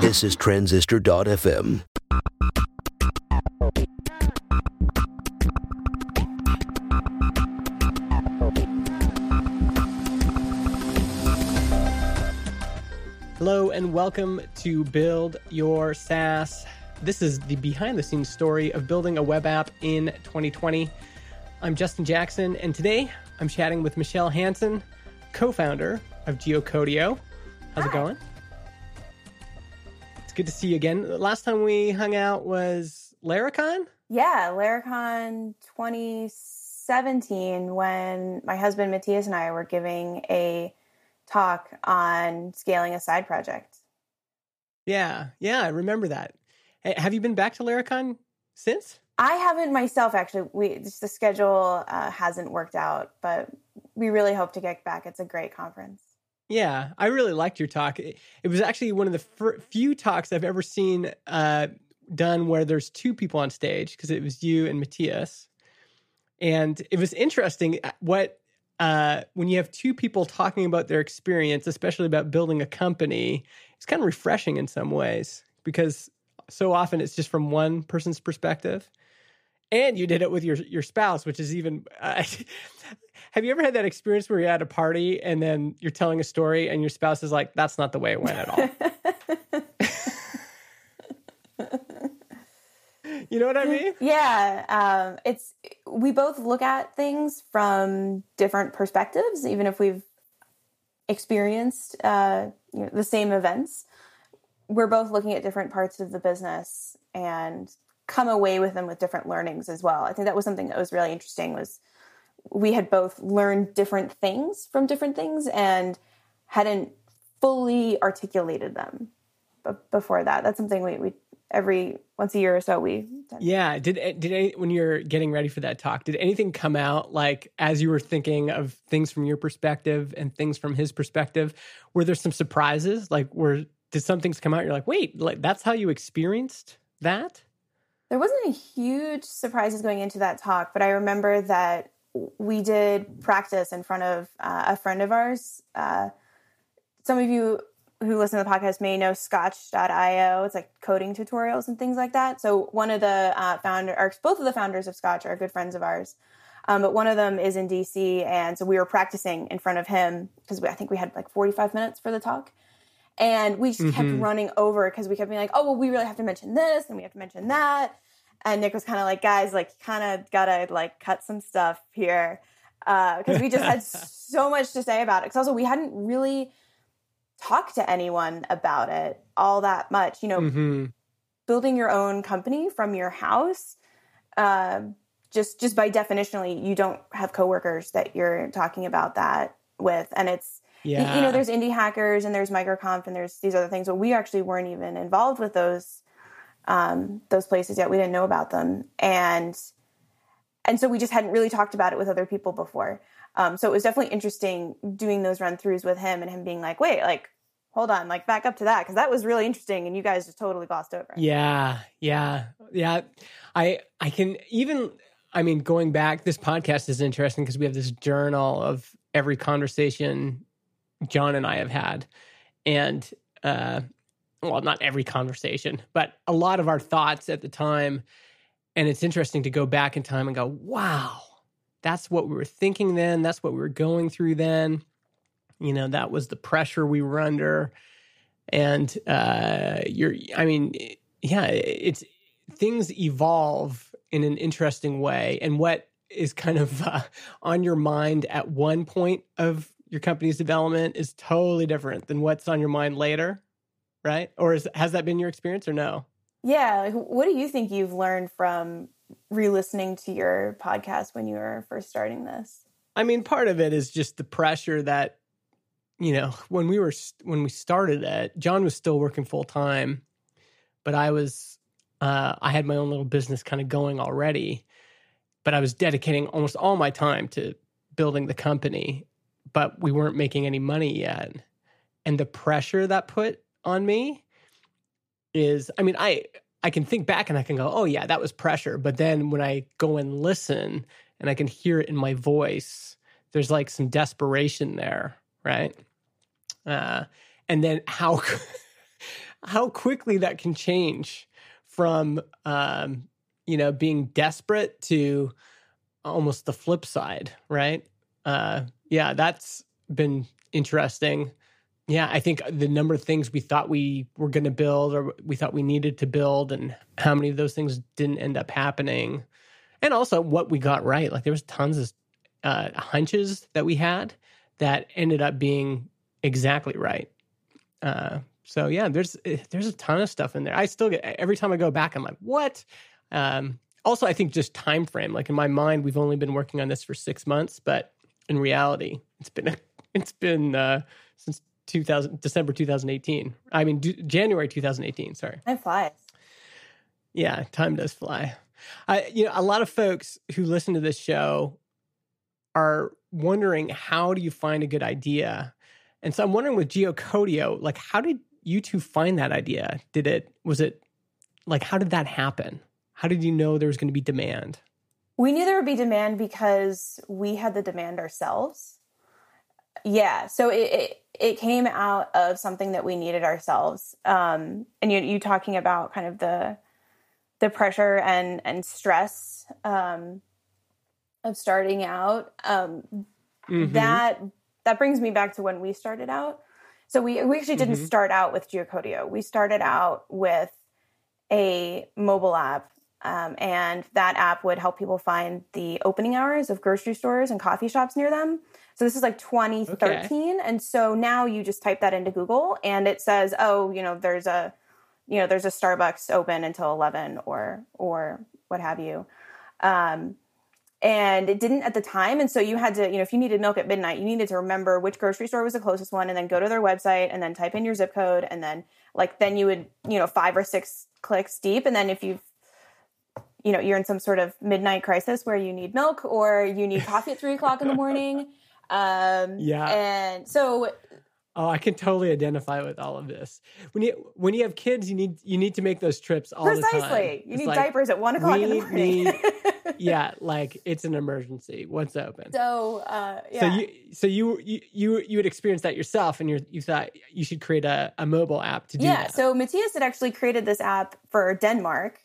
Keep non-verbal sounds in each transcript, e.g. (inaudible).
This is Transistor.fm. Hello and welcome to Build Your SaaS. This is the behind the scenes story of building a web app in 2020. I'm Justin Jackson, and today I'm chatting with Michelle Hansen, co founder of Geocodio. How's it going? Good to see you again. Last time we hung out was Laracon? Yeah, Laracon 2017 when my husband Matthias and I were giving a talk on scaling a side project. Yeah, yeah, I remember that. Have you been back to Laracon since? I haven't myself actually. We just the schedule uh, hasn't worked out, but we really hope to get back. It's a great conference. Yeah, I really liked your talk. It, it was actually one of the fir- few talks I've ever seen uh, done where there's two people on stage because it was you and Matthias, and it was interesting uh, what uh, when you have two people talking about their experience, especially about building a company, it's kind of refreshing in some ways because so often it's just from one person's perspective. And you did it with your your spouse, which is even. Uh, (laughs) have you ever had that experience where you're at a party and then you're telling a story and your spouse is like, "That's not the way it went at all." (laughs) you know what I mean? (laughs) Yeah, um, it's we both look at things from different perspectives, even if we've experienced uh, you know, the same events. We're both looking at different parts of the business and come away with them with different learnings as well. I think that was something that was really interesting. Was we had both learned different things from different things and hadn't fully articulated them but before that. That's something we, we every once a year or so we yeah did did any, when you're getting ready for that talk did anything come out like as you were thinking of things from your perspective and things from his perspective were there some surprises like were did some things come out you're like wait like that's how you experienced that there wasn't a huge surprises going into that talk but i remember that we did practice in front of uh, a friend of ours uh, some of you who listen to the podcast may know Scotch.io. It's like coding tutorials and things like that. So one of the uh, founder, or both of the founders of Scotch are good friends of ours. Um, but one of them is in DC, and so we were practicing in front of him because I think we had like 45 minutes for the talk, and we just mm-hmm. kept running over because we kept being like, "Oh, well, we really have to mention this, and we have to mention that." And Nick was kind of like, "Guys, like, kind of gotta like cut some stuff here," because uh, we just had (laughs) so much to say about it. Because also we hadn't really talked to anyone about it all that much. You know, mm-hmm. building your own company from your house, uh, just just by definitionally, you don't have coworkers that you're talking about that with, and it's yeah. you know, there's indie hackers and there's microconf and there's these other things, but we actually weren't even involved with those um, those places yet. We didn't know about them, and and so we just hadn't really talked about it with other people before. Um, so it was definitely interesting doing those run throughs with him and him being like, wait, like, hold on, like back up to that. Cause that was really interesting and you guys just totally glossed over. Yeah. Yeah. Yeah. I, I can even, I mean, going back, this podcast is interesting because we have this journal of every conversation John and I have had. And, uh, well, not every conversation, but a lot of our thoughts at the time. And it's interesting to go back in time and go, wow, that's what we were thinking then. That's what we were going through then. You know, that was the pressure we were under. And uh, you're, I mean, yeah, it's things evolve in an interesting way. And what is kind of uh, on your mind at one point of your company's development is totally different than what's on your mind later, right? Or is, has that been your experience or no? Yeah. What do you think you've learned from re-listening to your podcast when you were first starting this? I mean, part of it is just the pressure that you know (laughs) when we were when we started it. John was still working full time, but I was uh, I had my own little business kind of going already, but I was dedicating almost all my time to building the company, but we weren't making any money yet, and the pressure that put on me is, I mean, I I can think back and I can go, oh, yeah, that was pressure. But then when I go and listen and I can hear it in my voice, there's like some desperation there, right? Uh, and then how (laughs) how quickly that can change from um, you know being desperate to almost the flip side, right? Uh, yeah, that's been interesting. Yeah, I think the number of things we thought we were going to build or we thought we needed to build, and how many of those things didn't end up happening, and also what we got right. Like there was tons of uh, hunches that we had that ended up being exactly right. Uh, so yeah, there's eh, there's a ton of stuff in there. I still get every time I go back, I'm like, what? Um, also, I think just time frame. Like in my mind, we've only been working on this for six months, but in reality, it's been (laughs) it's been uh, since 2000 December 2018. I mean d- January 2018. Sorry, time flies. Yeah, time does fly. I, you know, a lot of folks who listen to this show are wondering how do you find a good idea, and so I'm wondering with Geocodio, like how did you two find that idea? Did it was it like how did that happen? How did you know there was going to be demand? We knew there would be demand because we had the demand ourselves. Yeah, so it, it, it came out of something that we needed ourselves. Um, and you you talking about kind of the the pressure and and stress um, of starting out. Um, mm-hmm. That that brings me back to when we started out. So we we actually didn't mm-hmm. start out with Geocodio. We started out with a mobile app um, and that app would help people find the opening hours of grocery stores and coffee shops near them. So this is like 2013. Okay. And so now you just type that into Google and it says, oh, you know, there's a, you know, there's a Starbucks open until 11 or, or what have you. Um, and it didn't at the time. And so you had to, you know, if you needed milk at midnight, you needed to remember which grocery store was the closest one and then go to their website and then type in your zip code. And then like, then you would, you know, five or six clicks deep. And then if you you know you're in some sort of midnight crisis where you need milk or you need coffee at three o'clock in the morning (laughs) um yeah and so Oh, I can totally identify with all of this. When you when you have kids, you need you need to make those trips all Precisely. the time. Precisely, you it's need like, diapers at one o'clock in the morning. Need, (laughs) yeah, (laughs) like it's an emergency. What's open? So, uh, yeah. So you so you you you you would experience that yourself, and you you thought you should create a, a mobile app to do that. yeah, that. So Matthias had actually created this app for Denmark,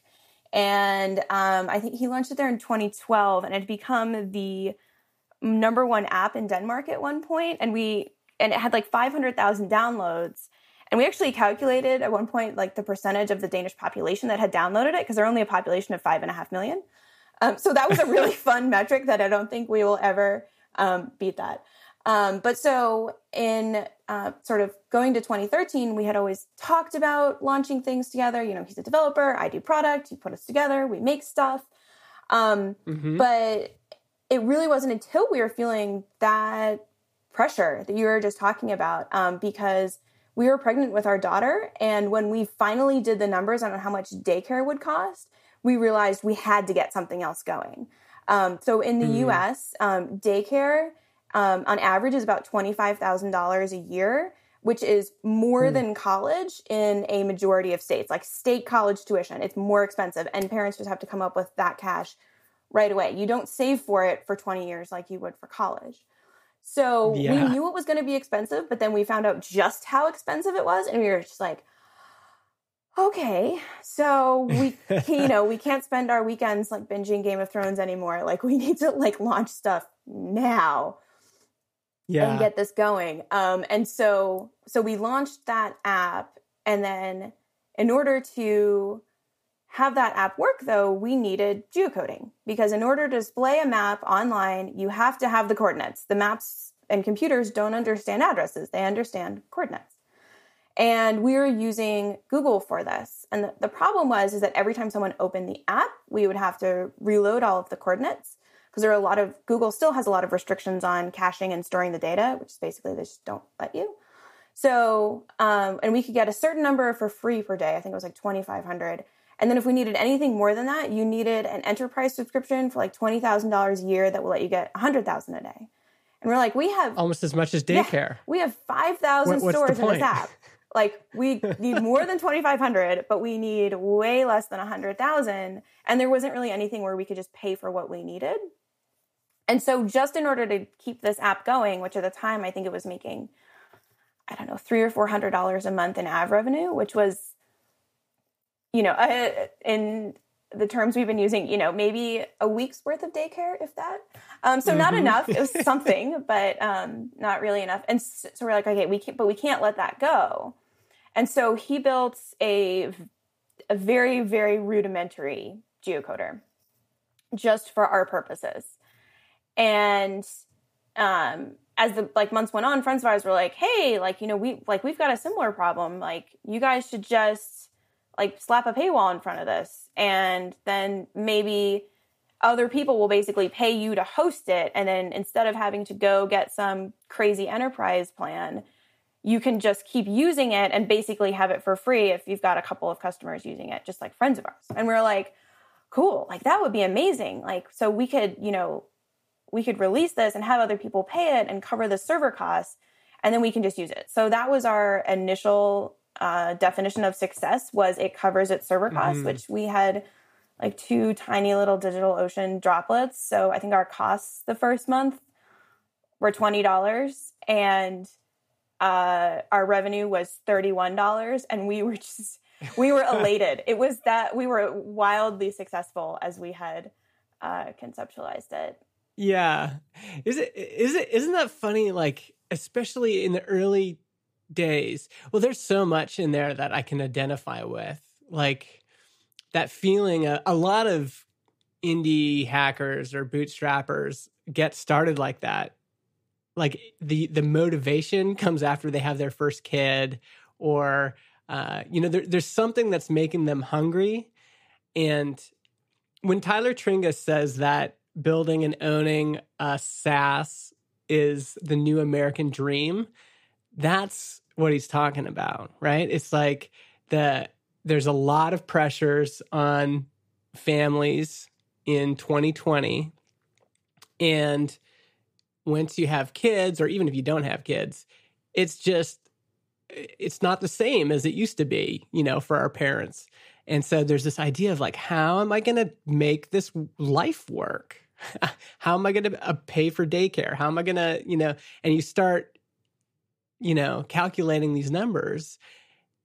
and um, I think he launched it there in 2012, and it had become the number one app in Denmark at one point. and we and it had like 500,000 downloads. And we actually calculated at one point like the percentage of the Danish population that had downloaded it because they're only a population of five and a half million. Um, so that was a really (laughs) fun metric that I don't think we will ever um, beat that. Um, but so in uh, sort of going to 2013, we had always talked about launching things together. You know, he's a developer, I do product, he put us together, we make stuff. Um, mm-hmm. But it really wasn't until we were feeling that pressure that you were just talking about um, because we were pregnant with our daughter. And when we finally did the numbers on how much daycare would cost, we realized we had to get something else going. Um, so in the mm. US, um, daycare um, on average is about $25,000 a year, which is more mm. than college in a majority of states, like state college tuition. It's more expensive, and parents just have to come up with that cash right away. You don't save for it for 20 years like you would for college. So yeah. we knew it was going to be expensive, but then we found out just how expensive it was, and we were just like, okay, so we, (laughs) you know, we can't spend our weekends like binging Game of Thrones anymore. Like we need to like launch stuff now yeah. and get this going. Um, and so so we launched that app, and then in order to have that app work though, we needed geocoding because in order to display a map online, you have to have the coordinates. The maps and computers don't understand addresses; they understand coordinates. And we were using Google for this. And the, the problem was is that every time someone opened the app, we would have to reload all of the coordinates because there are a lot of Google still has a lot of restrictions on caching and storing the data, which is basically they just don't let you. So, um, and we could get a certain number for free per day. I think it was like 2,500. And then if we needed anything more than that, you needed an enterprise subscription for like $20,000 a year that will let you get 100,000 a day. And we're like, we have almost as much as daycare. Yeah, we have 5,000 stores in this app. Like we need more than 2,500, but we need way less than 100,000. And there wasn't really anything where we could just pay for what we needed. And so, just in order to keep this app going, which at the time I think it was making, I don't know, three or four hundred dollars a month in ad revenue, which was, you know, uh, in the terms we've been using, you know, maybe a week's worth of daycare, if that. Um, so mm-hmm. not enough. It was (laughs) something, but um, not really enough. And so we're like, okay, we can't, but we can't let that go. And so he built a a very very rudimentary geocoder just for our purposes. And um, as the like months went on, friends of ours were like, "Hey, like you know, we like we've got a similar problem. Like you guys should just like slap a paywall in front of this, and then maybe." other people will basically pay you to host it and then instead of having to go get some crazy enterprise plan you can just keep using it and basically have it for free if you've got a couple of customers using it just like friends of ours and we're like cool like that would be amazing like so we could you know we could release this and have other people pay it and cover the server costs and then we can just use it so that was our initial uh, definition of success was it covers its server costs mm-hmm. which we had like two tiny little DigitalOcean droplets. So I think our costs the first month were $20 and uh, our revenue was $31 and we were just we were (laughs) elated. it was that we were wildly successful as we had uh, conceptualized it. Yeah. Is it is it isn't that funny like especially in the early days. Well, there's so much in there that I can identify with. Like that feeling a, a lot of indie hackers or bootstrappers get started like that like the the motivation comes after they have their first kid or uh, you know there, there's something that's making them hungry and when tyler tringas says that building and owning a saas is the new american dream that's what he's talking about right? It's like the there's a lot of pressures on families in 2020 and once you have kids or even if you don't have kids it's just it's not the same as it used to be you know for our parents. And so there's this idea of like how am i going to make this life work (laughs) how am i going to uh, pay for daycare how am i going to you know and you start you know calculating these numbers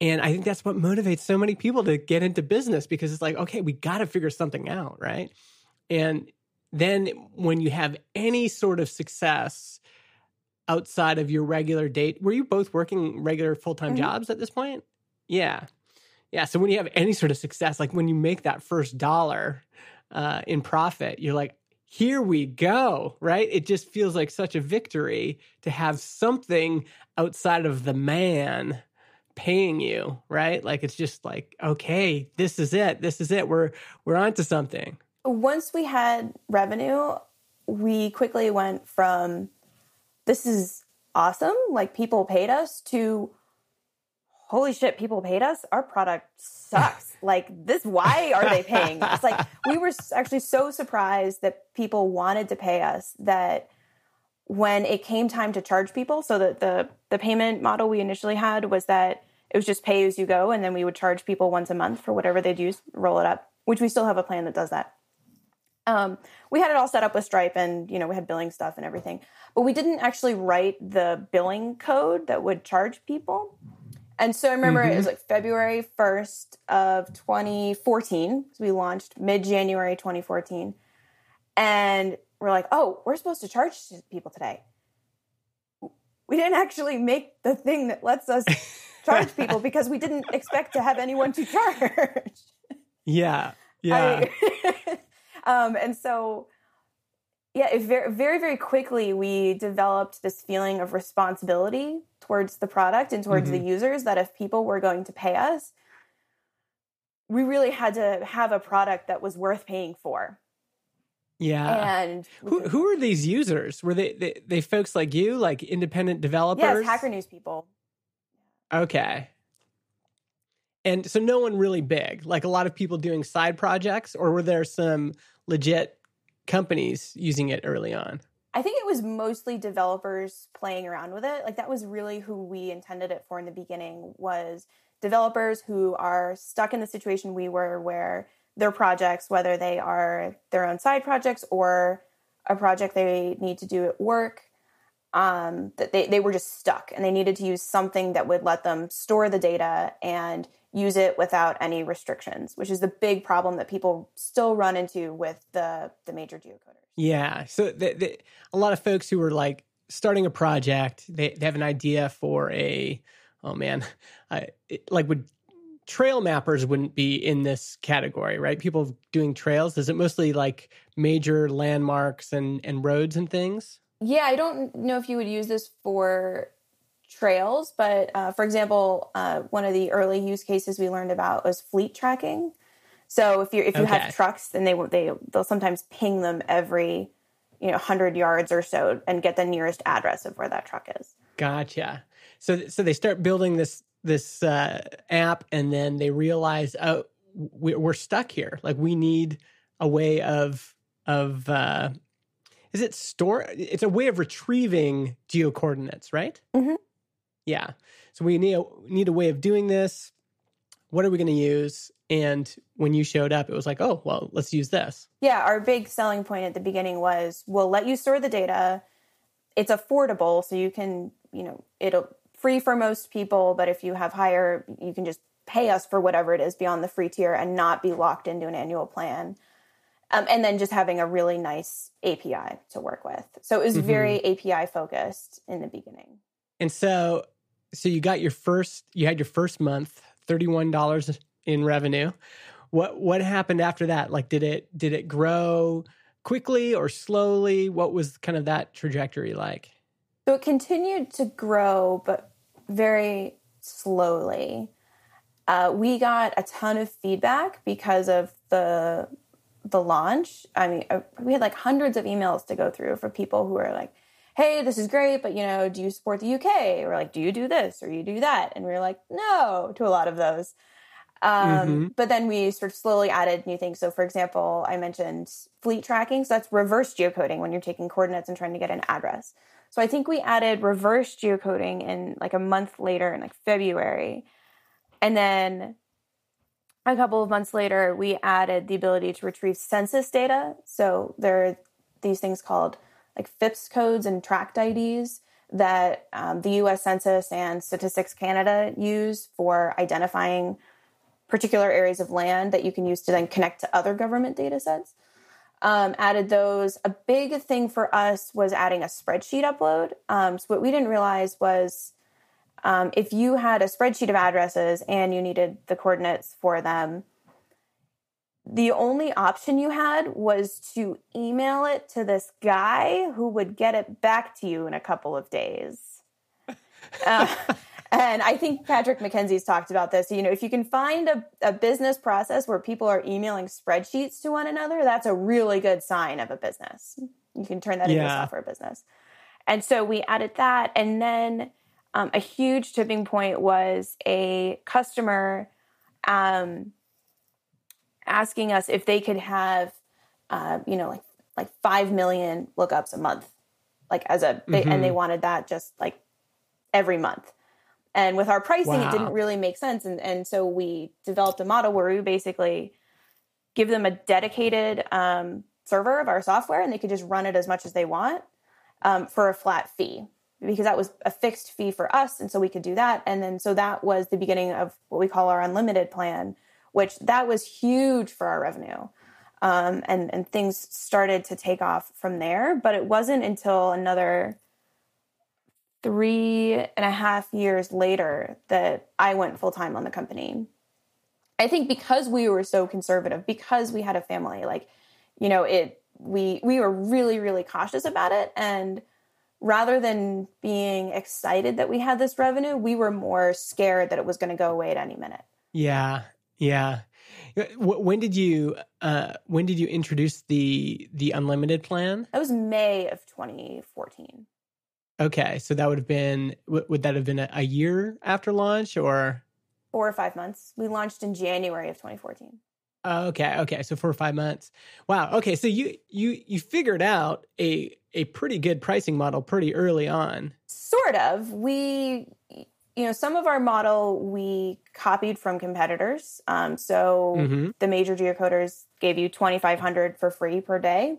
and I think that's what motivates so many people to get into business because it's like, okay, we got to figure something out, right? And then when you have any sort of success outside of your regular date, were you both working regular full time mm-hmm. jobs at this point? Yeah. Yeah. So when you have any sort of success, like when you make that first dollar uh, in profit, you're like, here we go, right? It just feels like such a victory to have something outside of the man paying you, right? Like it's just like, okay, this is it. This is it. We're we're onto something. Once we had revenue, we quickly went from this is awesome, like people paid us to holy shit, people paid us. Our product (laughs) sucks. like this why are they paying us? Like (laughs) we were actually so surprised that people wanted to pay us that when it came time to charge people so that the the payment model we initially had was that it was just pay as you go and then we would charge people once a month for whatever they'd use roll it up which we still have a plan that does that um, we had it all set up with stripe and you know we had billing stuff and everything but we didn't actually write the billing code that would charge people and so i remember mm-hmm. it was like february 1st of 2014 so we launched mid-january 2014 and we're like oh we're supposed to charge people today we didn't actually make the thing that lets us charge (laughs) people because we didn't expect to have anyone to charge. Yeah. (laughs) Yeah. I, (laughs) um, and so, yeah, it very, very, very quickly we developed this feeling of responsibility towards the product and towards mm-hmm. the users that if people were going to pay us, we really had to have a product that was worth paying for. Yeah. And who who are these users? Were they, they they folks like you, like independent developers? Yes, Hacker News people. Okay. And so no one really big, like a lot of people doing side projects, or were there some legit companies using it early on? I think it was mostly developers playing around with it. Like that was really who we intended it for in the beginning was developers who are stuck in the situation we were where their projects, whether they are their own side projects or a project they need to do at work, um, that they, they were just stuck and they needed to use something that would let them store the data and use it without any restrictions, which is the big problem that people still run into with the the major geocoders. Yeah. So the, the, a lot of folks who are like starting a project, they, they have an idea for a, oh man, (laughs) I, it, like would trail mappers wouldn't be in this category, right? People doing trails, is it mostly like major landmarks and, and roads and things? Yeah, I don't know if you would use this for trails, but uh, for example, uh, one of the early use cases we learned about was fleet tracking. So if you if you okay. have trucks, then they they they'll sometimes ping them every you know hundred yards or so and get the nearest address of where that truck is. Gotcha. So so they start building this this uh, app, and then they realize, oh, we're stuck here. Like we need a way of of uh, is it store? It's a way of retrieving geo coordinates, right? Mm-hmm. Yeah. So we need a, need a way of doing this. What are we going to use? And when you showed up, it was like, oh, well, let's use this. Yeah. Our big selling point at the beginning was we'll let you store the data. It's affordable. So you can, you know, it'll free for most people. But if you have higher, you can just pay us for whatever it is beyond the free tier and not be locked into an annual plan. Um, and then just having a really nice API to work with. So it was mm-hmm. very API focused in the beginning. And so so you got your first you had your first month $31 in revenue. What what happened after that? Like did it did it grow quickly or slowly? What was kind of that trajectory like? So it continued to grow but very slowly. Uh, we got a ton of feedback because of the the launch. I mean uh, we had like hundreds of emails to go through for people who are like hey, this is great, but you know, do you support the UK? Or like, do you do this or you do that? And we are like, no, to a lot of those. Um, mm-hmm. But then we sort of slowly added new things. So, for example, I mentioned fleet tracking. So that's reverse geocoding when you're taking coordinates and trying to get an address. So I think we added reverse geocoding in like a month later in like February. And then a couple of months later, we added the ability to retrieve census data. So there are these things called like FIPS codes and tract IDs that um, the US Census and Statistics Canada use for identifying particular areas of land that you can use to then connect to other government data sets. Um, added those. A big thing for us was adding a spreadsheet upload. Um, so, what we didn't realize was um, if you had a spreadsheet of addresses and you needed the coordinates for them, the only option you had was to email it to this guy who would get it back to you in a couple of days. (laughs) uh, and I think Patrick McKenzie's talked about this. You know, if you can find a, a business process where people are emailing spreadsheets to one another, that's a really good sign of a business. You can turn that yeah. into a software business. And so we added that. And then um, a huge tipping point was a customer. Um, asking us if they could have, uh, you know, like like five million lookups a month, like as a, they, mm-hmm. and they mm-hmm. wanted that just like every month. And with our pricing, wow. it didn't really make sense, and and so we developed a model where we basically give them a dedicated um, server of our software, and they could just run it as much as they want um, for a flat fee because that was a fixed fee for us and so we could do that and then so that was the beginning of what we call our unlimited plan which that was huge for our revenue. Um, and and things started to take off from there. But it wasn't until another three and a half years later that I went full time on the company. I think because we were so conservative, because we had a family, like you know, it we we were really really cautious about it, and rather than being excited that we had this revenue, we were more scared that it was going to go away at any minute. Yeah, yeah. When did you uh, when did you introduce the the unlimited plan? That was May of 2014. Okay, so that would have been would that have been a, a year after launch or four or five months? We launched in January of 2014. Okay, okay, so four or five months. Wow. Okay, so you you you figured out a a pretty good pricing model pretty early on. Sort of. We you know, some of our model we copied from competitors. Um, so mm-hmm. the major geocoders gave you 2,500 for free per day.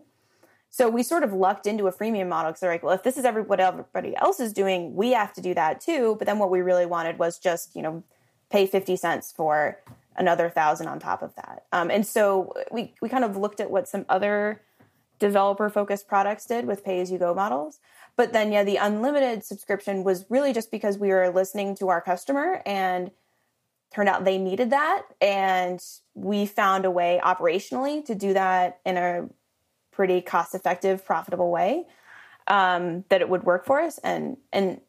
So we sort of lucked into a freemium model because they're like, well, if this is every, what everybody else is doing, we have to do that too. But then what we really wanted was just, you know, pay 50 cents for another thousand on top of that. Um, and so we, we kind of looked at what some other developer focused products did with pay as you go models. But then, yeah, the unlimited subscription was really just because we were listening to our customer and turned out they needed that. And we found a way operationally to do that in a pretty cost effective, profitable way um, that it would work for us. And, and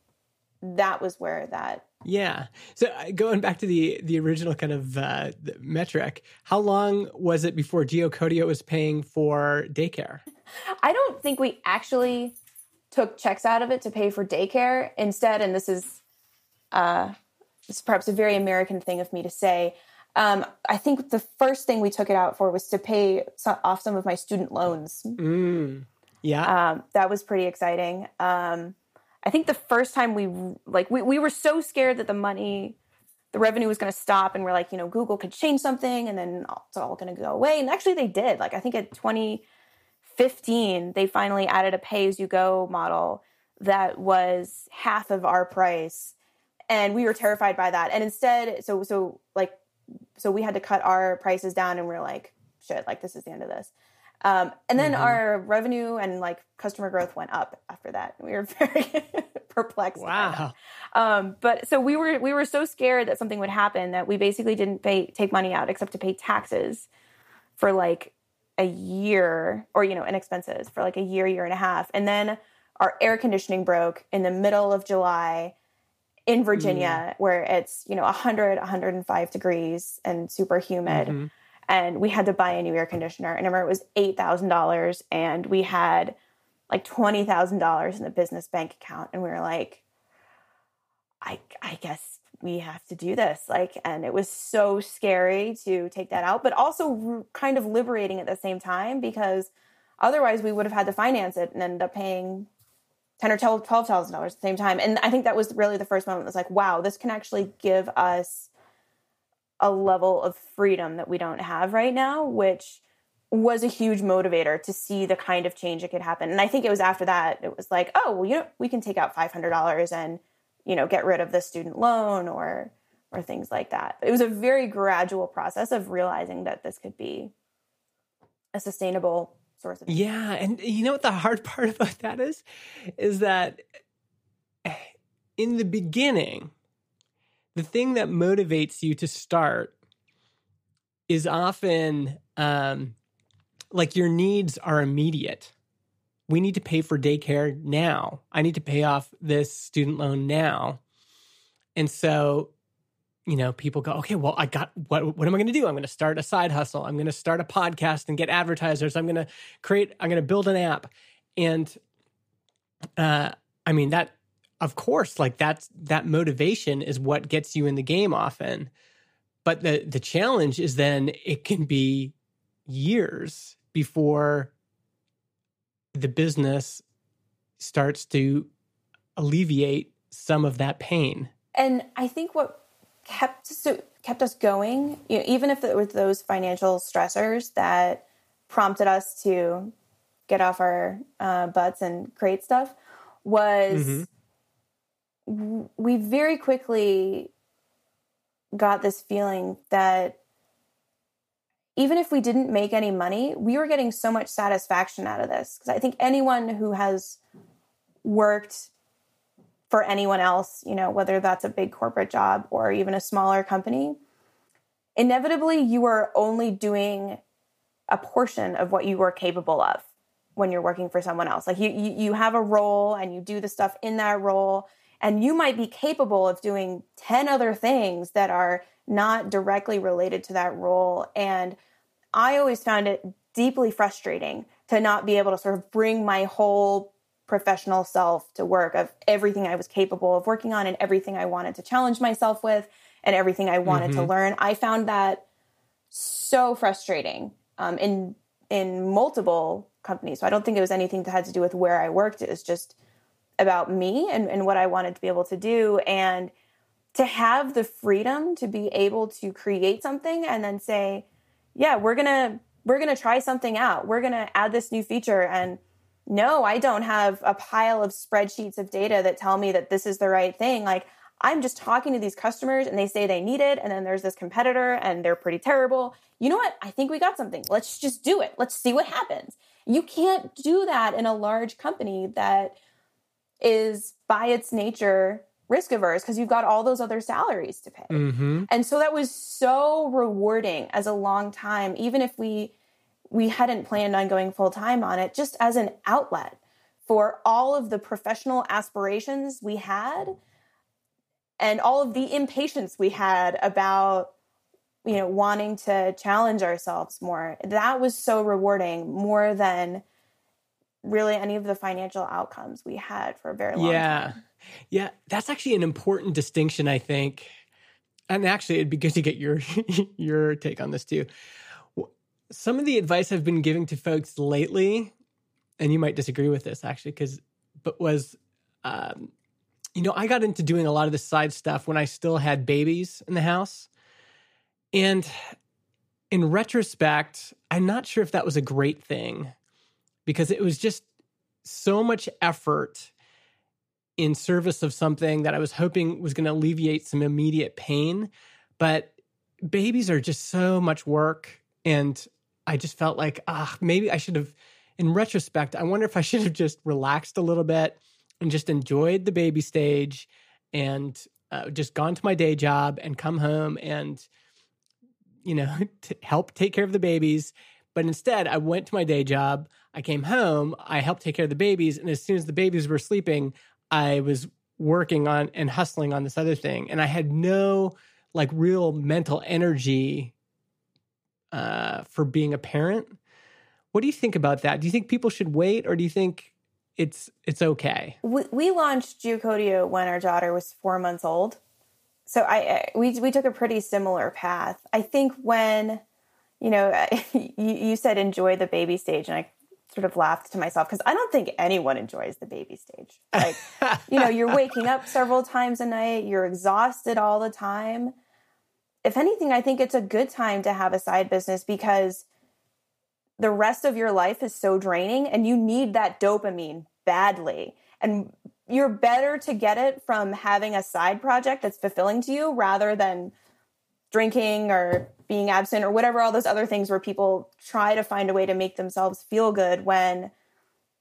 that was where that yeah. So uh, going back to the the original kind of uh, metric, how long was it before Geocodio was paying for daycare? (laughs) I don't think we actually took checks out of it to pay for daycare. Instead, and this is uh, this is perhaps a very American thing of me to say. Um, I think the first thing we took it out for was to pay off some of my student loans. Mm, yeah, um, that was pretty exciting. Um, I think the first time we like we, we were so scared that the money the revenue was going to stop and we're like you know google could change something and then it's all going to go away and actually they did like i think at 2015 they finally added a pay as you go model that was half of our price and we were terrified by that and instead so so like so we had to cut our prices down and we are like shit like this is the end of this um, and then mm-hmm. our revenue and like customer growth went up after that. We were (laughs) very perplexed. Wow. Um, but so we were we were so scared that something would happen that we basically didn't pay take money out except to pay taxes for like a year or you know in expenses for like a year year and a half. And then our air conditioning broke in the middle of July in Virginia mm. where it's you know 100 105 degrees and super humid. Mm-hmm and we had to buy a new air conditioner. And I remember it was eight thousand dollars, and we had like twenty thousand dollars in the business bank account, and we were like, I I guess we have to do this. Like, and it was so scary to take that out, but also kind of liberating at the same time because otherwise we would have had to finance it and end up paying ten or twelve thousand dollars at the same time. And I think that was really the first moment. Was like, wow, this can actually give us a level of freedom that we don't have right now, which was a huge motivator to see the kind of change that could happen. And I think it was after that it was like, oh, well, you know, we can take out five hundred dollars and you know get rid of the student loan or or things like that. It was a very gradual process of realizing that this could be a sustainable source of yeah and you know what the hard (laughs) part about that is is that in the beginning the thing that motivates you to start is often um, like your needs are immediate. We need to pay for daycare now. I need to pay off this student loan now. And so, you know, people go, okay, well, I got what what am I going to do? I'm going to start a side hustle. I'm going to start a podcast and get advertisers. I'm going to create I'm going to build an app. And uh I mean that of course, like that's that motivation is what gets you in the game often. But the the challenge is then it can be years before the business starts to alleviate some of that pain. And I think what kept so kept us going, you know, even if it was those financial stressors that prompted us to get off our uh, butts and create stuff, was mm-hmm we very quickly got this feeling that even if we didn't make any money, we were getting so much satisfaction out of this. Because I think anyone who has worked for anyone else, you know, whether that's a big corporate job or even a smaller company, inevitably you are only doing a portion of what you were capable of when you're working for someone else. Like you, you, you have a role and you do the stuff in that role and you might be capable of doing 10 other things that are not directly related to that role. And I always found it deeply frustrating to not be able to sort of bring my whole professional self to work of everything I was capable of working on and everything I wanted to challenge myself with and everything I wanted mm-hmm. to learn. I found that so frustrating um, in in multiple companies. So I don't think it was anything that had to do with where I worked. It was just about me and, and what I wanted to be able to do. And to have the freedom to be able to create something and then say, yeah, we're gonna we're gonna try something out. We're gonna add this new feature and no, I don't have a pile of spreadsheets of data that tell me that this is the right thing. Like, I'm just talking to these customers and they say they need it. And then there's this competitor and they're pretty terrible. You know what? I think we got something. Let's just do it. Let's see what happens. You can't do that in a large company that is by its nature risk averse because you've got all those other salaries to pay. Mm-hmm. And so that was so rewarding as a long time, even if we we hadn't planned on going full time on it, just as an outlet for all of the professional aspirations we had and all of the impatience we had about you know wanting to challenge ourselves more that was so rewarding more than really any of the financial outcomes we had for a very long yeah. time yeah that's actually an important distinction i think and actually it'd be good to get your (laughs) your take on this too some of the advice i've been giving to folks lately and you might disagree with this actually because but was um, you know, I got into doing a lot of the side stuff when I still had babies in the house. And in retrospect, I'm not sure if that was a great thing because it was just so much effort in service of something that I was hoping was going to alleviate some immediate pain. But babies are just so much work. And I just felt like, ah, maybe I should have, in retrospect, I wonder if I (laughs) should have just relaxed a little bit and just enjoyed the baby stage and uh, just gone to my day job and come home and you know (laughs) to help take care of the babies but instead i went to my day job i came home i helped take care of the babies and as soon as the babies were sleeping i was working on and hustling on this other thing and i had no like real mental energy uh, for being a parent what do you think about that do you think people should wait or do you think it's it's okay. We, we launched Geocodio when our daughter was four months old, so I we we took a pretty similar path. I think when you know (laughs) you, you said enjoy the baby stage, and I sort of laughed to myself because I don't think anyone enjoys the baby stage. Like you know you're (laughs) waking up several times a night, you're exhausted all the time. If anything, I think it's a good time to have a side business because the rest of your life is so draining and you need that dopamine badly. And you're better to get it from having a side project that's fulfilling to you rather than drinking or being absent or whatever all those other things where people try to find a way to make themselves feel good when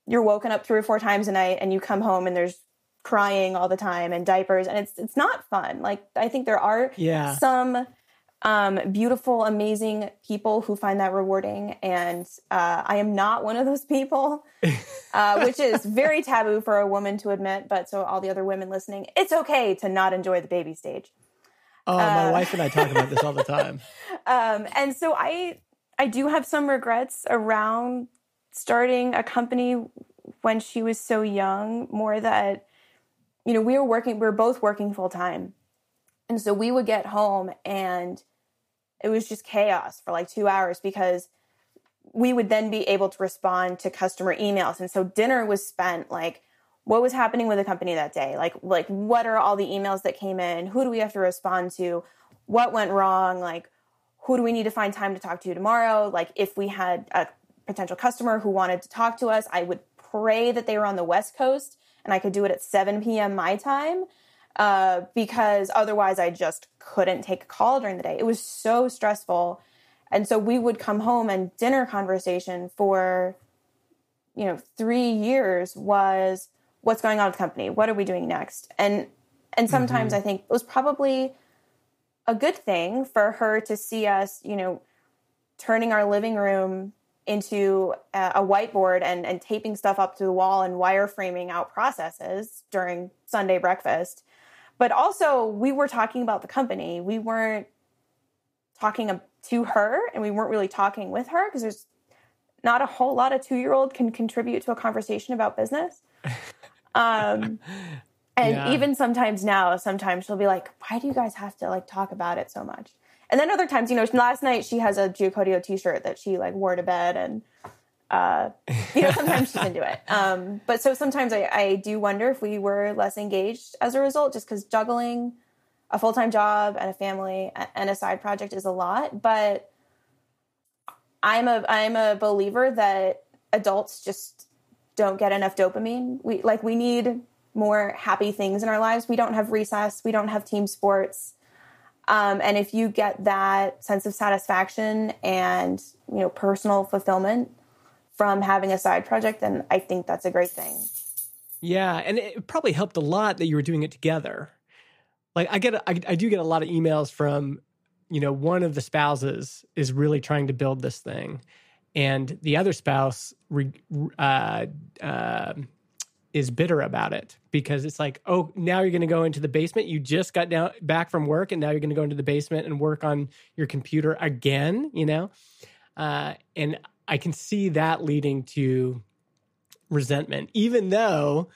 you're woken up three or four times a night and you come home and there's crying all the time and diapers and it's it's not fun. Like I think there are yeah. some um, beautiful, amazing people who find that rewarding. And uh, I am not one of those people, (laughs) uh, which is very taboo for a woman to admit. But so, all the other women listening, it's okay to not enjoy the baby stage. Oh, my uh, wife and I talk about this all the time. (laughs) um, and so, I I do have some regrets around starting a company when she was so young. More that you know, we were working, we were both working full time. And so we would get home and it was just chaos for like two hours because we would then be able to respond to customer emails. And so dinner was spent like, what was happening with the company that day? Like, like what are all the emails that came in? Who do we have to respond to? What went wrong? Like, who do we need to find time to talk to tomorrow? Like, if we had a potential customer who wanted to talk to us, I would pray that they were on the West Coast and I could do it at 7 p.m. my time uh, because otherwise I just couldn't take a call during the day. It was so stressful. And so we would come home and dinner conversation for, you know, three years was what's going on with the company? What are we doing next? And and sometimes mm-hmm. I think it was probably a good thing for her to see us, you know, turning our living room into a, whiteboard and, and taping stuff up to the wall and wireframing out processes during Sunday breakfast but also, we were talking about the company. We weren't talking to her and we weren't really talking with her because there's not a whole lot a two year old can contribute to a conversation about business. (laughs) Um, (laughs) and yeah. even sometimes now, sometimes she'll be like, why do you guys have to like talk about it so much? And then other times, you know, last night she has a Geocodio t-shirt that she like wore to bed and uh, you know, sometimes she's into it. (laughs) Um, but so sometimes I, I do wonder if we were less engaged as a result, just because juggling a full time job and a family and a side project is a lot. But I'm a I'm a believer that adults just don't get enough dopamine. We like we need more happy things in our lives. We don't have recess, we don't have team sports. Um, and if you get that sense of satisfaction and you know personal fulfillment from having a side project, then I think that's a great thing. Yeah, and it probably helped a lot that you were doing it together. Like I get, I, I do get a lot of emails from, you know, one of the spouses is really trying to build this thing, and the other spouse uh, uh, is bitter about it because it's like, oh, now you're going to go into the basement. You just got down back from work, and now you're going to go into the basement and work on your computer again. You know, uh, and I can see that leading to resentment, even though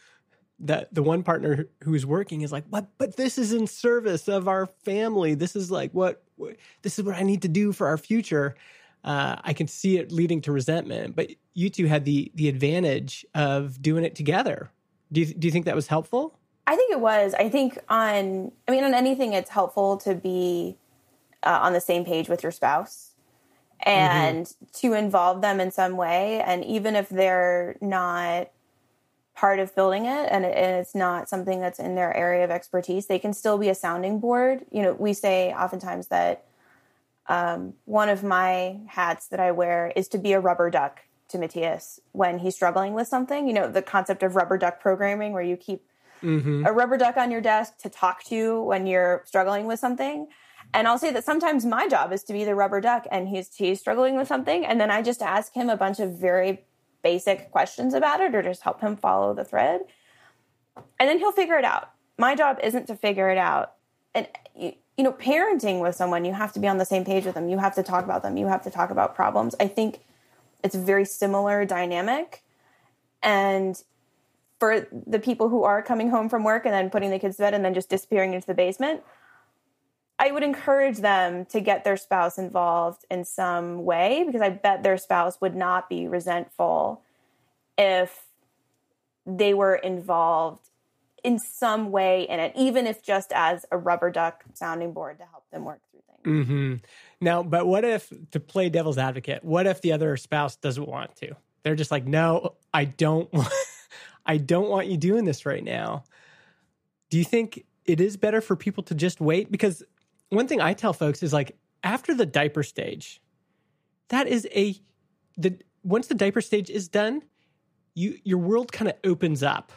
the the one partner who's working is like, "What? But this is in service of our family. This is like what, what this is what I need to do for our future." Uh, I can see it leading to resentment. But you two had the the advantage of doing it together. Do you do you think that was helpful? I think it was. I think on I mean on anything, it's helpful to be uh, on the same page with your spouse and mm-hmm. to involve them in some way. And even if they're not part of building it and, and it's not something that's in their area of expertise, they can still be a sounding board. You know, we say oftentimes that um, one of my hats that I wear is to be a rubber duck to Matthias when he's struggling with something. You know, the concept of rubber duck programming, where you keep mm-hmm. a rubber duck on your desk to talk to when you're struggling with something. And I'll say that sometimes my job is to be the rubber duck and he's he's struggling with something and then I just ask him a bunch of very basic questions about it or just help him follow the thread. And then he'll figure it out. My job isn't to figure it out. And you, you know, parenting with someone, you have to be on the same page with them. You have to talk about them. You have to talk about problems. I think it's a very similar dynamic. And for the people who are coming home from work and then putting the kids to bed and then just disappearing into the basement, I would encourage them to get their spouse involved in some way because I bet their spouse would not be resentful if they were involved in some way in it, even if just as a rubber duck sounding board to help them work through things. Mm-hmm. Now, but what if, to play devil's advocate, what if the other spouse doesn't want to? They're just like, no, I don't, (laughs) I don't want you doing this right now. Do you think it is better for people to just wait? Because one thing I tell folks is like after the diaper stage, that is a the once the diaper stage is done, you your world kind of opens up,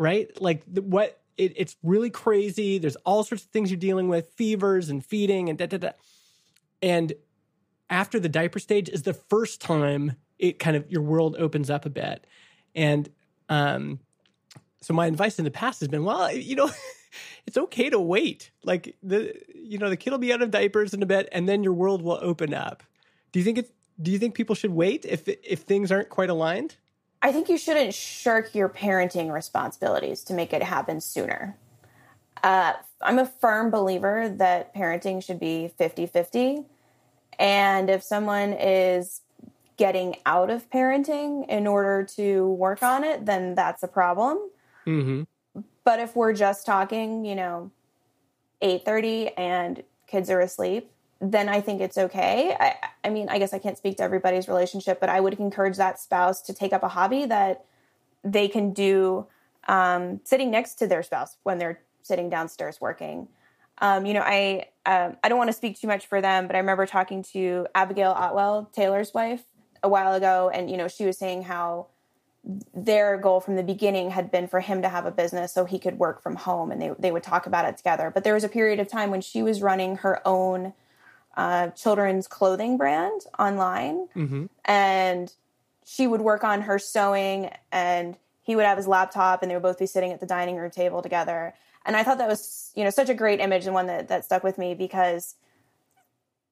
right? Like the, what it, it's really crazy. There's all sorts of things you're dealing with, fevers and feeding and da da da. And after the diaper stage is the first time it kind of your world opens up a bit. And um, so my advice in the past has been, well, you know. (laughs) it's okay to wait. Like the you know the kid will be out of diapers in a bit, and then your world will open up. Do you think it's do you think people should wait if if things aren't quite aligned? I think you shouldn't shirk your parenting responsibilities to make it happen sooner. Uh, I'm a firm believer that parenting should be 50 50. And if someone is getting out of parenting in order to work on it, then that's a problem. Mm-hmm. But if we're just talking, you know, 8:30 and kids are asleep, then I think it's okay. I, I mean, I guess I can't speak to everybody's relationship, but I would encourage that spouse to take up a hobby that they can do um, sitting next to their spouse when they're sitting downstairs working. Um, you know, I um, I don't want to speak too much for them, but I remember talking to Abigail Otwell, Taylor's wife, a while ago, and you know, she was saying how their goal from the beginning had been for him to have a business so he could work from home and they, they would talk about it together but there was a period of time when she was running her own uh, children's clothing brand online. Mm-hmm. and she would work on her sewing and he would have his laptop and they would both be sitting at the dining room table together. And i thought that was you know such a great image and one that, that stuck with me because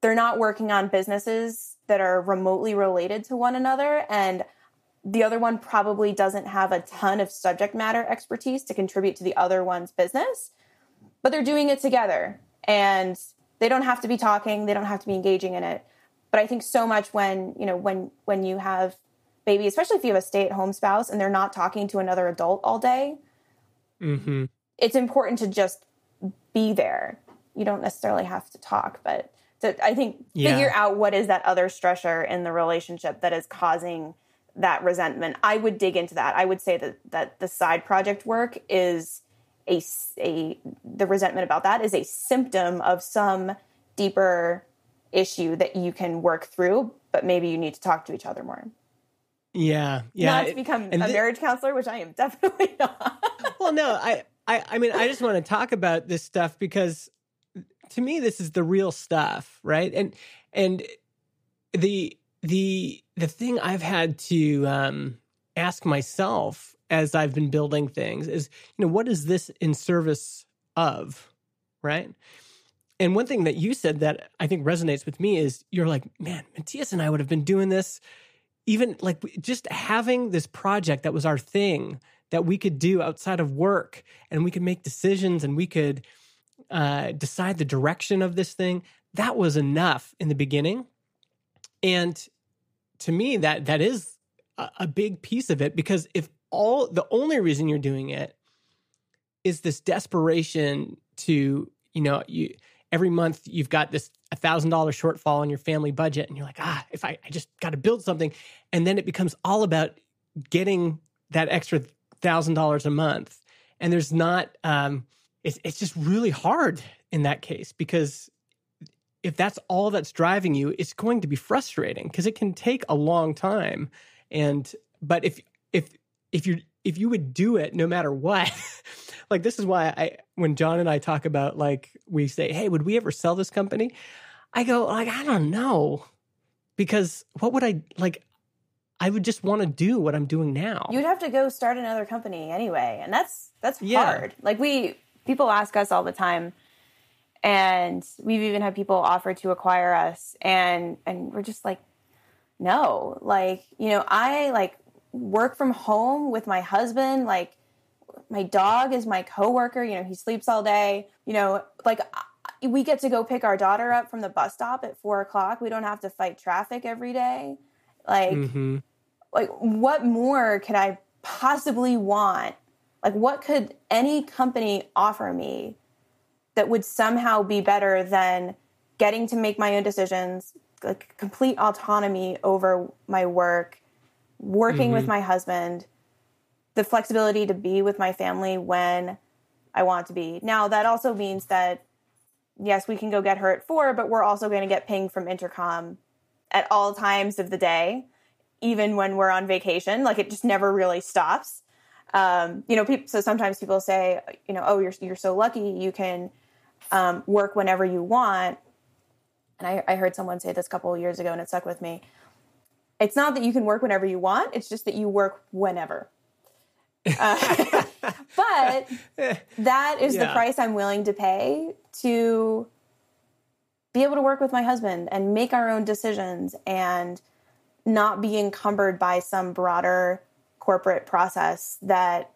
they're not working on businesses that are remotely related to one another. And the other one probably doesn't have a ton of subject matter expertise to contribute to the other one's business, but they're doing it together. And they don't have to be talking, they don't have to be engaging in it. But I think so much when, you know, when when you have baby, especially if you have a stay-at-home spouse and they're not talking to another adult all day, mm-hmm. it's important to just be there. You don't necessarily have to talk, but to, I think yeah. figure out what is that other stressor in the relationship that is causing that resentment. I would dig into that. I would say that that the side project work is a, a the resentment about that is a symptom of some deeper issue that you can work through, but maybe you need to talk to each other more. Yeah, yeah. Not to become a th- marriage counselor, which I am definitely (laughs) not. well, no, I, I, I mean, I just want to talk about this stuff because to me, this is the real stuff, right? And and the the the thing I've had to um, ask myself as I've been building things is, you know, what is this in service of, right? And one thing that you said that I think resonates with me is you're like, man, Matthias and I would have been doing this, even like just having this project that was our thing that we could do outside of work, and we could make decisions, and we could uh, decide the direction of this thing. That was enough in the beginning, and to me, that that is a, a big piece of it because if all the only reason you're doing it is this desperation to you know you every month you've got this a thousand dollar shortfall in your family budget and you're like ah if i, I just got to build something and then it becomes all about getting that extra thousand dollars a month and there's not um it's, it's just really hard in that case because if that's all that's driving you, it's going to be frustrating because it can take a long time. And but if if if you if you would do it no matter what, (laughs) like this is why I when Jon and I talk about like we say, hey, would we ever sell this company? I go like I don't know because what would I like? I would just want to do what I'm doing now. You'd have to go start another company anyway, and that's that's yeah. hard. Like we people ask us all the time and we've even had people offer to acquire us and and we're just like no like you know i like work from home with my husband like my dog is my coworker you know he sleeps all day you know like we get to go pick our daughter up from the bus stop at four o'clock. We don't have to fight traffic every day. Like mm-hmm. like what more could i possibly want? Like what could any company offer me that would somehow be better than getting to make my own decisions, like complete autonomy over my work, working mm-hmm. with my husband, the flexibility to be with my family when I want to be. Now, that also means that, yes, we can go get her at four, but we're also going to get pinged from intercom at all times of the day, even when we're on vacation. Like it just never really stops. Um, you know, people, so sometimes people say, you know, oh, you're, you're so lucky you can um, work whenever you want. And I, I heard someone say this a couple of years ago, and it stuck with me. It's not that you can work whenever you want; it's just that you work whenever. (laughs) Uh, but that is yeah. the price I'm willing to pay to be able to work with my husband and make our own decisions and not be encumbered by some broader corporate process that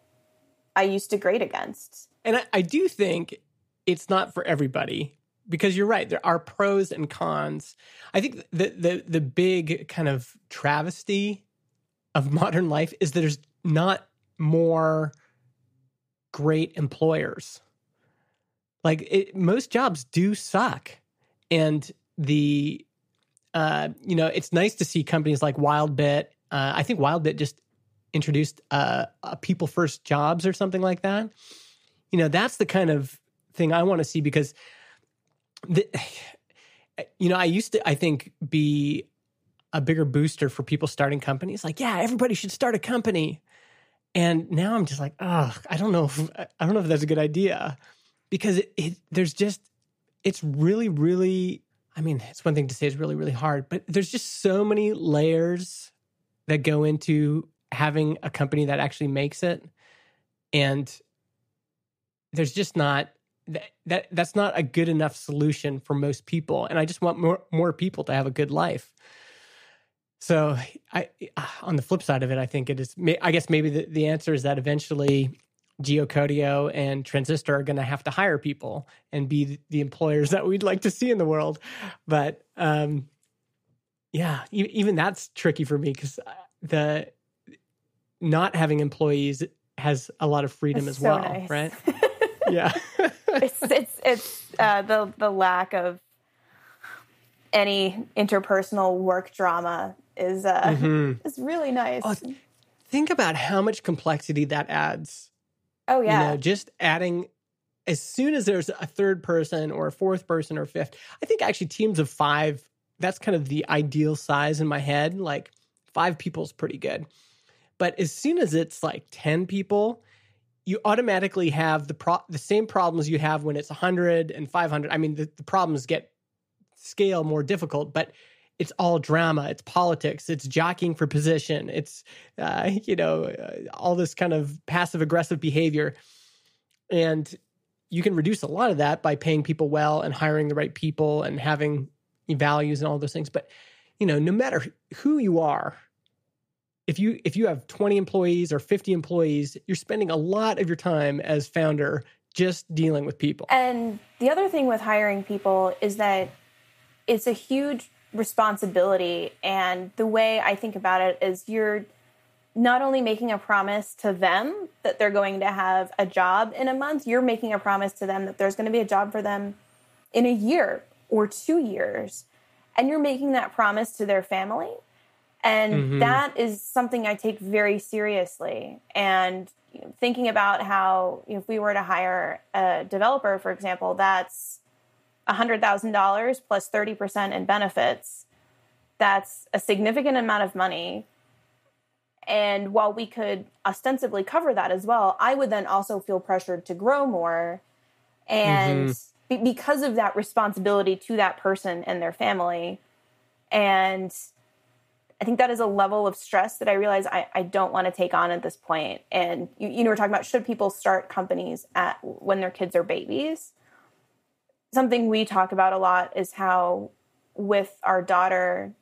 I used to grade against. And I, I do think it's not for everybody because you're right there are pros and cons. I think the the the big kind of travesty of modern life is that there's not more great employers. Like it, most jobs do suck and the uh, you know it's nice to see companies like wildbit uh, i think wildbit just introduced uh, a people first jobs or something like that. You know that's the kind of thing I want to see because the, (sighs) you know, I used to I think be a bigger booster for people starting companies. Like, yeah, everybody should start a company. And now I'm just like, oh, I don't know if I don't know if that's a good idea because it, it there's just it's really really I mean, it's one thing to say it's really really hard, but there's just so many layers that go into having a company that actually makes it and there's just not that, that that's not a good enough solution for most people. And i just want more more people to have a good life. So i on the flip side of it i think it is i guess maybe the, the answer is that eventually geocodio and transistor are going to have to hire people and be the employers that we'd like to see in the world. But um yeah even that's tricky for me because uh, the not having employees has a lot of freedom that's as so well nice. right? (laughs) Yeah (laughs) it's it's it's uh, the the lack of any interpersonal work drama is uh mm-hmm. is really nice. Oh, think about how much complexity that adds. Oh yeah. You know, just adding as soon as there's a third person or a fourth person or fifth, I think actually teams of five, that's kind of the ideal size in my head. Like five people is pretty good. But as soon as it's like 10 people, you automatically have the pro- the same problems you have when it's 100 and 500. I mean, the, the problems get scale more difficult, but it's all drama, it's politics, it's jockeying for position, it's uh, you know uh, all this kind of passive aggressive behavior, and you can reduce a lot of that by paying people well and hiring the right people and having values and all those things. But you know, no matter who you are, if you if you have 20 employees or 50 employees, you're spending a lot of your time as founder just dealing with people. And the other thing with hiring people is that it's a huge responsibility and the way I think about it is you're not only making a promise to them that they're going to have a job in a month, you're making a promise to them that there's going to be a job for them in a year or 2 years. And you're making that promise to their family and mm-hmm. that is something I take very seriously. And you know, thinking about how you know, if we were to hire a developer, for example, that's $100,000 plus 30% in benefits. That's a significant amount of money. And while we could ostensibly cover that as well, I would then also feel pressured to grow more. And mm-hmm. be- because of that responsibility to that person and their family. And I think that is a level of stress that I realize I, I don't want to take on at this point. And you, you know, we're talking about should people start companies at when their kids are babies? Something we talk about a lot is how with our daughter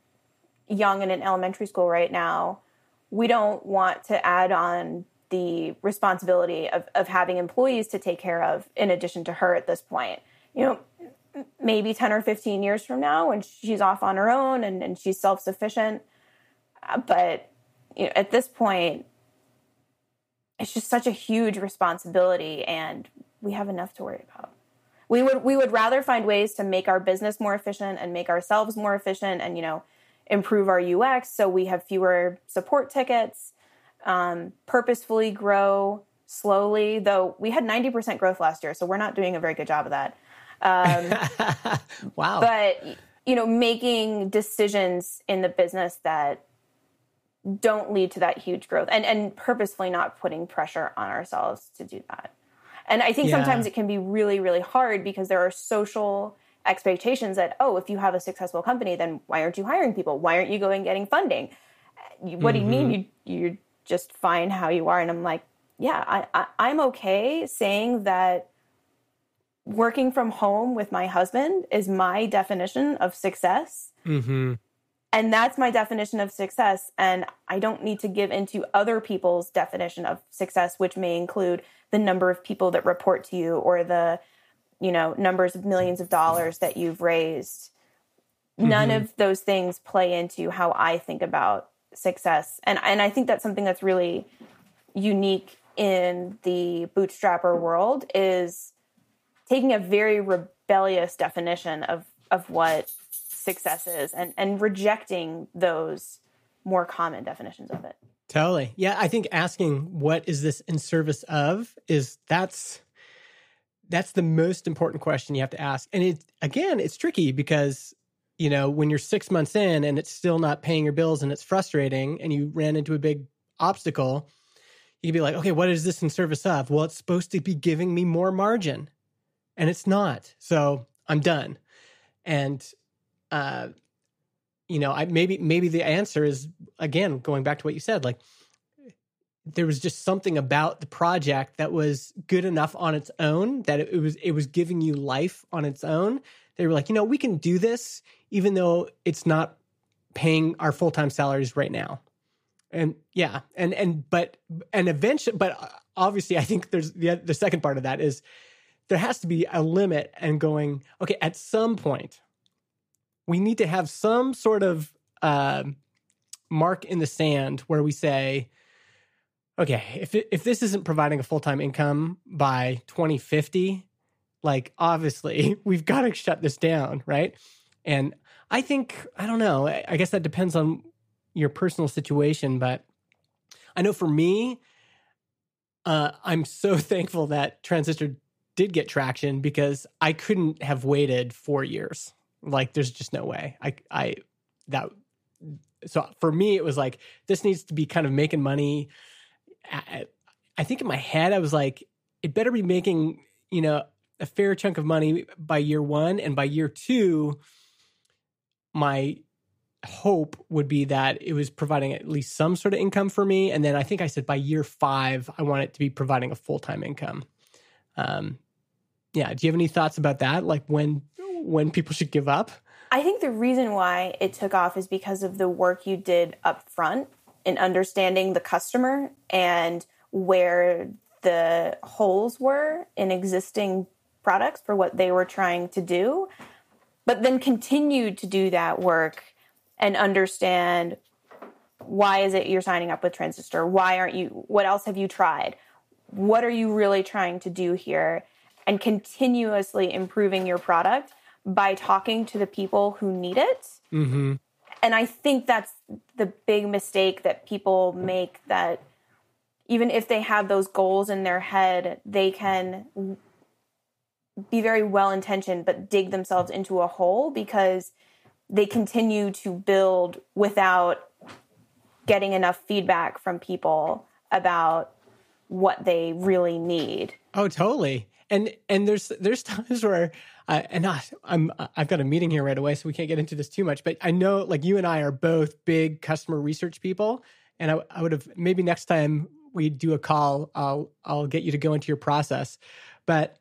young and in elementary school right now, we don't want to add on the responsibility of, of having employees to take care of in addition to her at this point. You know, maybe 10 or 15 years from now when she's off on her own and, and she's self-sufficient but you know, at this point, it's just such a huge responsibility, and we have enough to worry about. We would we would rather find ways to make our business more efficient and make ourselves more efficient, and you know, improve our UX so we have fewer support tickets. Um, purposefully grow slowly, though we had ninety percent growth last year, so we're not doing a very good job of that. Um, (laughs) wow! But you know, making decisions in the business that don't lead to that huge growth and and purposefully not putting pressure on ourselves to do that and i think yeah. sometimes it can be really really hard because there are social expectations that oh if you have a successful company then why aren't you hiring people why aren't you going getting funding what mm-hmm. do you mean mm-hmm. you you're just fine how you are and i'm like yeah I, I i'm okay saying that working from home with my husband is my definition of success mm-hmm. And that's my definition of success. And I don't need to give into other people's definition of success, which may include the number of people that report to you or the, you know, numbers of millions of dollars that you've raised. Mm-hmm. None of those things play into how I think about success. And and I think that's something that's really unique in the bootstrapper world is taking a very rebellious definition of of what successes and and rejecting those more common definitions of it. Totally. Yeah, I think asking what is this in service of is that's that's the most important question you have to ask. And it again, it's tricky because you know, when you're 6 months in and it's still not paying your bills and it's frustrating and you ran into a big obstacle, you can be like, "Okay, what is this in service of?" Well, it's supposed to be giving me more margin. And it's not. So, I'm done. And uh, you know, I maybe maybe the answer is again going back to what you said, like there was just something about the project that was good enough on its own that it, was it was giving you life on its own. They were like, you know, we can do this even though it's not paying our full time salaries right now. And yeah, and and but and eventually, but obviously, I think there's the the second part of that is there has to be a limit and going okay at some point we need to have some sort of uh, mark in the sand where we say, okay, if it, if this isn't providing a full time income by 2050, like obviously (laughs) we've got to shut this down, right? And I think I don't know. I guess that depends on your personal situation, but I know for me, uh, I'm so (laughs) thankful that Transistor did get traction because I couldn't have waited four years. Like, there's just no way. I, I, that, so for me, it was like, this needs to be kind of making money. I, I think in my head, I was like, it better be making, you know, a fair chunk of money by year one. And by year two, my hope would be that it was providing at least some sort of income for me. And then I think I said by year five, I want it to be providing a full time income. Um, yeah. Do you have any thoughts about that? Like when when people should give up? I think the reason why it took off is because of the work you did up front in understanding the customer and where the holes were in existing products for what they were trying to do, but then continued to do that work and understand why is it you're signing up with Transistor? Why aren't you? What else have you tried? What are you really trying to do here? And continuously improving your product by talking to the people who need it. Mm-hmm. And I think that's the big mistake that people make that even if they have those goals in their head, they can be very well intentioned but dig themselves into a hole because they continue to build without getting enough feedback from people about what they really need. Oh, totally. And and there's there's (laughs) times where and I, I'm I've got a meeting here right away, so we can't get into this too much. But I know like you and I are both big customer research people, and I, I would have maybe next time we do a call, I'll I'll get you to go into your process. But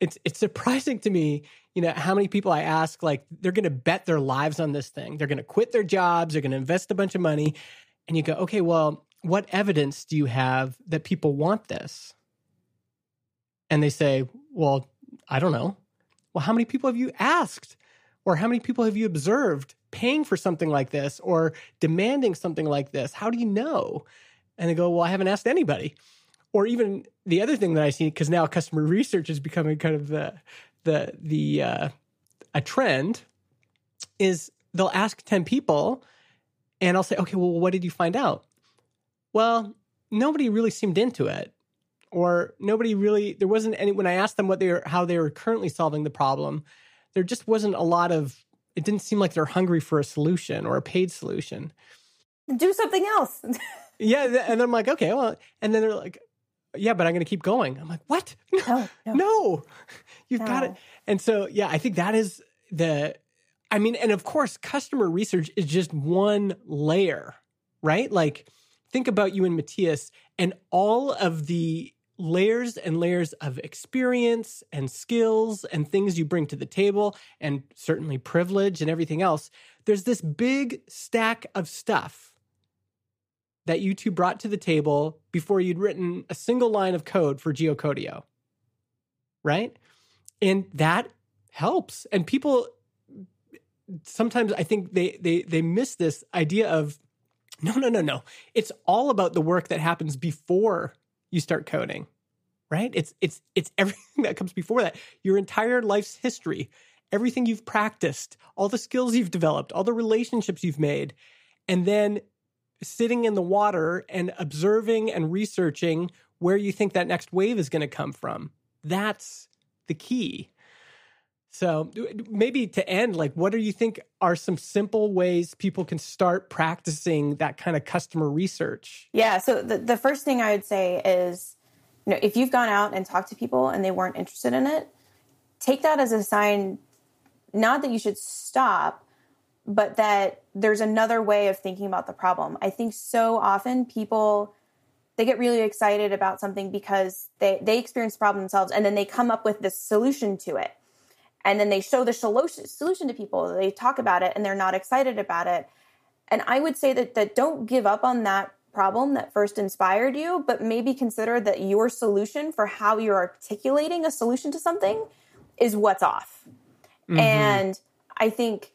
it's it's surprising to me, you know, how many people I ask like they're going to bet their lives on this thing. They're going to quit their jobs, they're going to invest a bunch of money, and you go, "Okay, well, what evidence do you have that people want this?" And they say, "Well, I don't know." Well, how many people have you asked? Or how many people have you observed paying for something like this or demanding something like this? How do you know? And they go, Well, I haven't asked anybody or even the other thing that I see because now customer research is becoming kind of the the the uh, a trend is they'll ask 10 people and I'll say, okay, well, what did you find out? Well, nobody really seemed into it. Or nobody really, there wasn't any, when I asked them what they were, how they were currently solving the problem, there just wasn't a lot of, it didn't seem like they're hungry for a solution or a paid solution. Do something else. (laughs) yeah. And I'm like, okay, well, and then they're like, yeah, but I'm going to keep going. I'm like, what? (laughs) No, no, no. you've no. got it. And so, yeah, I think that is the, I mean, and of course, customer research is just one layer, right? Like, think about you and Matthias and all of the layers and layers of experience and skills and things you bring to the table, and certainly privilege and everything else. There's this big stack of stuff that you two brought to the table before you'd written a single line of code for Geocodio. Right? And that helps. And people sometimes I think they they they miss this idea of no, no, no, no. It's all about the work that happens before you start coding. Right? It's it's it's (laughs) everything that comes before that. Your entire life's history, everything you've practiced, all the skills you've developed, all the relationships you've made. And then sitting in the water and observing and researching where you think that next wave is going to come from. That's the key. So maybe to end, like, what do you think are some simple ways people can start practicing that kind of customer research? Yeah. So the, the first thing I would say is, you know, if you've gone out and talked to people and they weren't interested in it, take that as a sign, not that you should stop, but that there's another way of thinking about the problem. I think so often people they get really excited about something because they they experience the problem themselves and then they come up with this solution to it. And then they show the solution solution to people. They talk about it and they're not excited about it. And I would say that that don't give up on that problem that first inspired you, but maybe consider that your solution for how you're articulating a solution to something is what's off. Mm-hmm. And I think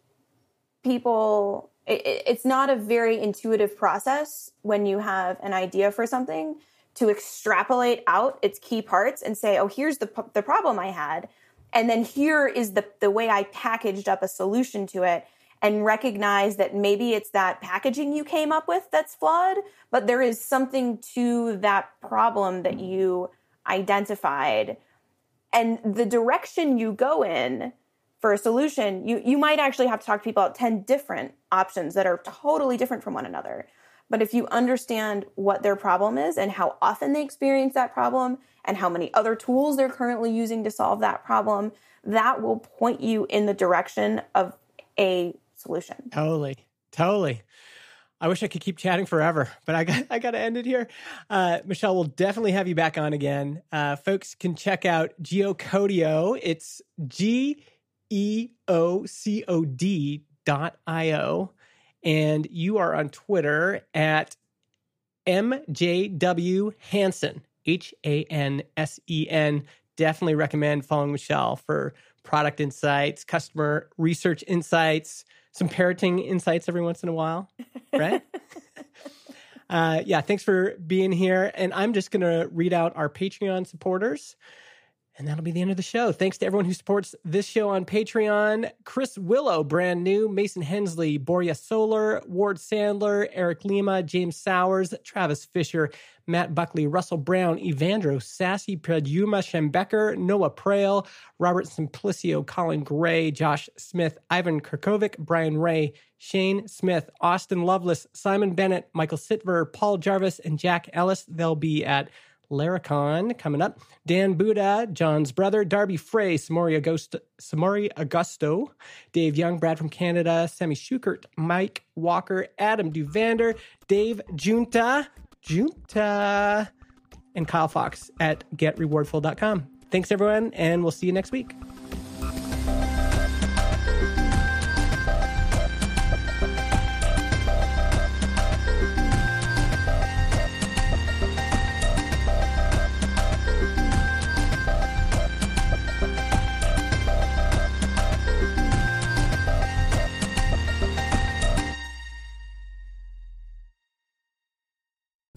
people it, it's not a very intuitive process when you have an idea for something to extrapolate out its key parts and say oh here's the the problem i had and then here is the the way i packaged up a solution to it and recognize that maybe it's that packaging you came up with that's flawed, but there is something to that problem that you identified. And the direction you go in for a solution, you, you might actually have to talk to people about 10 different options that are totally different from one another. But if you understand what their problem is and how often they experience that problem and how many other tools they're currently using to solve that problem, that will point you in the direction of a solution. Totally. Totally. I wish I could keep chatting forever, but I got (laughs) I got to end it here. Uh, Michelle, we'll definitely have you back on again. Uh, folks can check out Geocodio. It's G E O C O D dot I O. And you are on Twitter at MJW Hansen, H A N S E N. Definitely recommend following Michelle for product insights, customer research insights, some parenting insights every once in a while, (laughs) right? uh, yeah, thanks for being here. And I'm just going to read out our Patreon supporters. And that'll be the end of the show. Thanks to everyone who supports this show on Patreon. Chris Willow, brand new. Mason Hensley, Boria Solar, Ward Sandler, Eric Lima, James Sowers, Travis Fisher, Matt Buckley, Russell Brown, Evandro, Sassy, Preduma, Schembecker, Noah Prale, Robert Simplicio, Colin Gray, Josh Smith, Ivan Kirkovic, Brian Ray, Shane Smith, Austin Lovelace, Simon Bennett, Michael Sitver, Paul Jarvis, and Jack Ellis. They'll be at Laracon coming up. Dan Buda, Jon's brother, Darby Frey, Samori Augusto, Samori Augusto, Dave Young, Brad from Canada, Sammy Schukert, Mike Walker, Adam Duvander, Dave Junta, Junta, and Kyle Fox at getrewardful.com. Thanks, everyone, and we'll see you next week.